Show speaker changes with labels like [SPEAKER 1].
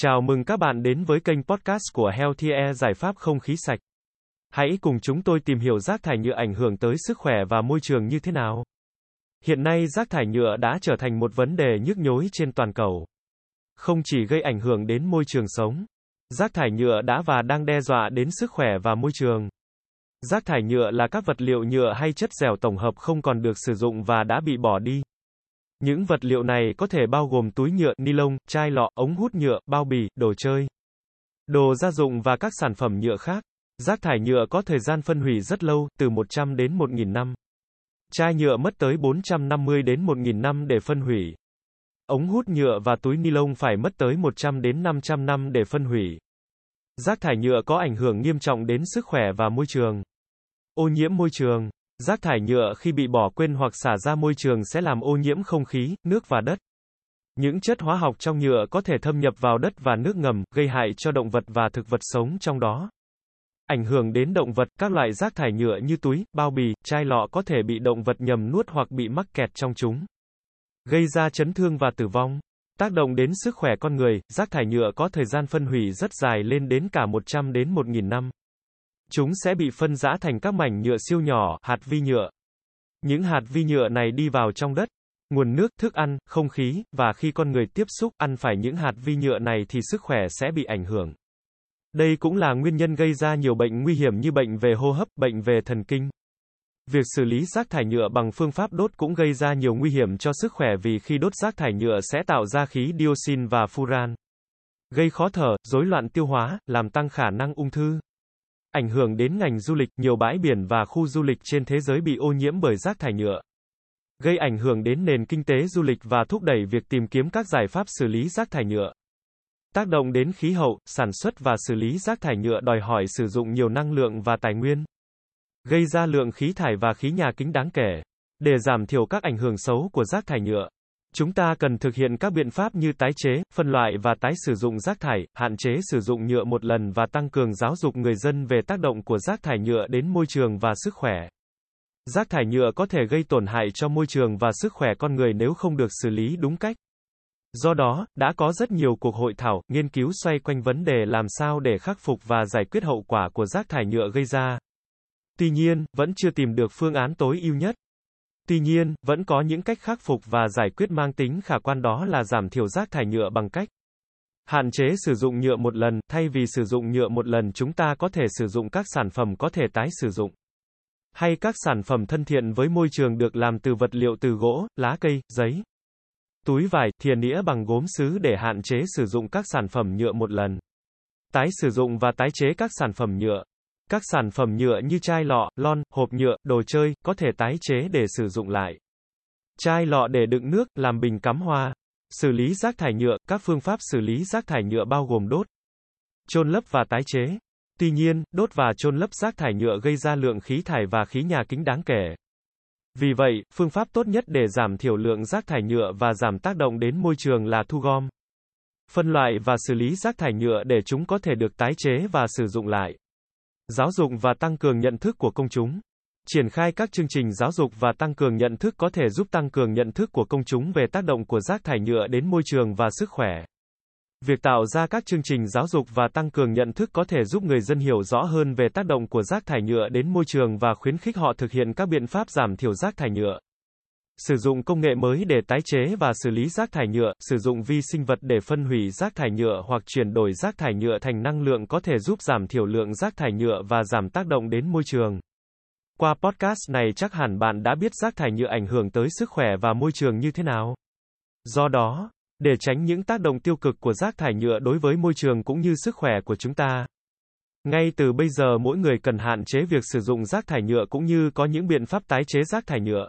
[SPEAKER 1] Chào mừng các bạn đến với kênh podcast của Healthy Air giải pháp không khí sạch. Hãy cùng chúng tôi tìm hiểu rác thải nhựa ảnh hưởng tới sức khỏe và môi trường như thế nào. Hiện nay rác thải nhựa đã trở thành một vấn đề nhức nhối trên toàn cầu. Không chỉ gây ảnh hưởng đến môi trường sống, rác thải nhựa đã và đang đe dọa đến sức khỏe và môi trường. Rác thải nhựa là các vật liệu nhựa hay chất dẻo tổng hợp không còn được sử dụng và đã bị bỏ đi. Những vật liệu này có thể bao gồm túi nhựa, ni lông, chai lọ, ống hút nhựa, bao bì, đồ chơi, đồ gia dụng và các sản phẩm nhựa khác. Rác thải nhựa có thời gian phân hủy rất lâu, từ 100 đến 1.000 năm. Chai nhựa mất tới 450 đến 1.000 năm để phân hủy. Ống hút nhựa và túi ni lông phải mất tới 100 đến 500 năm để phân hủy. Rác thải nhựa có ảnh hưởng nghiêm trọng đến sức khỏe và môi trường. Ô nhiễm môi trường Rác thải nhựa khi bị bỏ quên hoặc xả ra môi trường sẽ làm ô nhiễm không khí, nước và đất. Những chất hóa học trong nhựa có thể thâm nhập vào đất và nước ngầm, gây hại cho động vật và thực vật sống trong đó. Ảnh hưởng đến động vật, các loại rác thải nhựa như túi, bao bì, chai lọ có thể bị động vật nhầm nuốt hoặc bị mắc kẹt trong chúng. Gây ra chấn thương và tử vong. Tác động đến sức khỏe con người, rác thải nhựa có thời gian phân hủy rất dài lên đến cả 100 đến 1.000 năm. Chúng sẽ bị phân rã thành các mảnh nhựa siêu nhỏ, hạt vi nhựa. Những hạt vi nhựa này đi vào trong đất, nguồn nước, thức ăn, không khí, và khi con người tiếp xúc, ăn phải những hạt vi nhựa này thì sức khỏe sẽ bị ảnh hưởng. Đây cũng là nguyên nhân gây ra nhiều bệnh nguy hiểm như bệnh về hô hấp, bệnh về thần kinh. Việc xử lý rác thải nhựa bằng phương pháp đốt cũng gây ra nhiều nguy hiểm cho sức khỏe vì khi đốt rác thải nhựa sẽ tạo ra khí dioxin và furan, gây khó thở, rối loạn tiêu hóa, làm tăng khả năng ung thư. Ảnh hưởng đến ngành du lịch, nhiều bãi biển và khu du lịch trên thế giới bị ô nhiễm bởi rác thải nhựa. Gây ảnh hưởng đến nền kinh tế du lịch và thúc đẩy việc tìm kiếm các giải pháp xử lý rác thải nhựa. Tác động đến khí hậu, sản xuất và xử lý rác thải nhựa đòi hỏi sử dụng nhiều năng lượng và tài nguyên. Gây ra lượng khí thải và khí nhà kính đáng kể. Để giảm thiểu các ảnh hưởng xấu của rác thải nhựa, Chúng ta cần thực hiện các biện pháp như tái chế, phân loại và tái sử dụng rác thải, hạn chế sử dụng nhựa một lần và tăng cường giáo dục người dân về tác động của rác thải nhựa đến môi trường và sức khỏe. Rác thải nhựa có thể gây tổn hại cho môi trường và sức khỏe con người nếu không được xử lý đúng cách. Do đó, đã có rất nhiều cuộc hội thảo, nghiên cứu xoay quanh vấn đề làm sao để khắc phục và giải quyết hậu quả của rác thải nhựa gây ra. Tuy nhiên, vẫn chưa tìm được phương án tối ưu nhất. Tuy nhiên, vẫn có những cách khắc phục và giải quyết mang tính khả quan đó là giảm thiểu rác thải nhựa bằng cách hạn chế sử dụng nhựa một lần, thay vì sử dụng nhựa một lần chúng ta có thể sử dụng các sản phẩm có thể tái sử dụng. Hay các sản phẩm thân thiện với môi trường được làm từ vật liệu từ gỗ, lá cây, giấy, túi vải, thìa nĩa bằng gốm sứ để hạn chế sử dụng các sản phẩm nhựa một lần. Tái sử dụng và tái chế các sản phẩm nhựa. Các sản phẩm nhựa như chai lọ, lon, hộp nhựa, đồ chơi, có thể tái chế để sử dụng lại. Chai lọ để đựng nước, làm bình cắm hoa. Xử lý rác thải nhựa, các phương pháp xử lý rác thải nhựa bao gồm đốt, chôn lấp và tái chế. Tuy nhiên, đốt và chôn lấp rác thải nhựa gây ra lượng khí thải và khí nhà kính đáng kể. Vì vậy, phương pháp tốt nhất để giảm thiểu lượng rác thải nhựa và giảm tác động đến môi trường là thu gom, phân loại và xử lý rác thải nhựa để chúng có thể được tái chế và sử dụng lại. Giáo dục và tăng cường nhận thức của công chúng. Triển khai các chương trình giáo dục và tăng cường nhận thức có thể giúp tăng cường nhận thức của công chúng về tác động của rác thải nhựa đến môi trường và sức khỏe. Việc tạo ra các chương trình giáo dục và tăng cường nhận thức có thể giúp người dân hiểu rõ hơn về tác động của rác thải nhựa đến môi trường và khuyến khích họ thực hiện các biện pháp giảm thiểu rác thải nhựa. Sử dụng công nghệ mới để tái chế và xử lý rác thải nhựa, sử dụng vi sinh vật để phân hủy rác thải nhựa hoặc chuyển đổi rác thải nhựa thành năng lượng có thể giúp giảm thiểu lượng rác thải nhựa và giảm tác động đến môi trường. Qua podcast này chắc hẳn bạn đã biết rác thải nhựa ảnh hưởng tới sức khỏe và môi trường như thế nào. Do đó, để tránh những tác động tiêu cực của rác thải nhựa đối với môi trường cũng như sức khỏe của chúng ta, ngay từ bây giờ mỗi người cần hạn chế việc sử dụng rác thải nhựa cũng như có những biện pháp tái chế rác thải nhựa.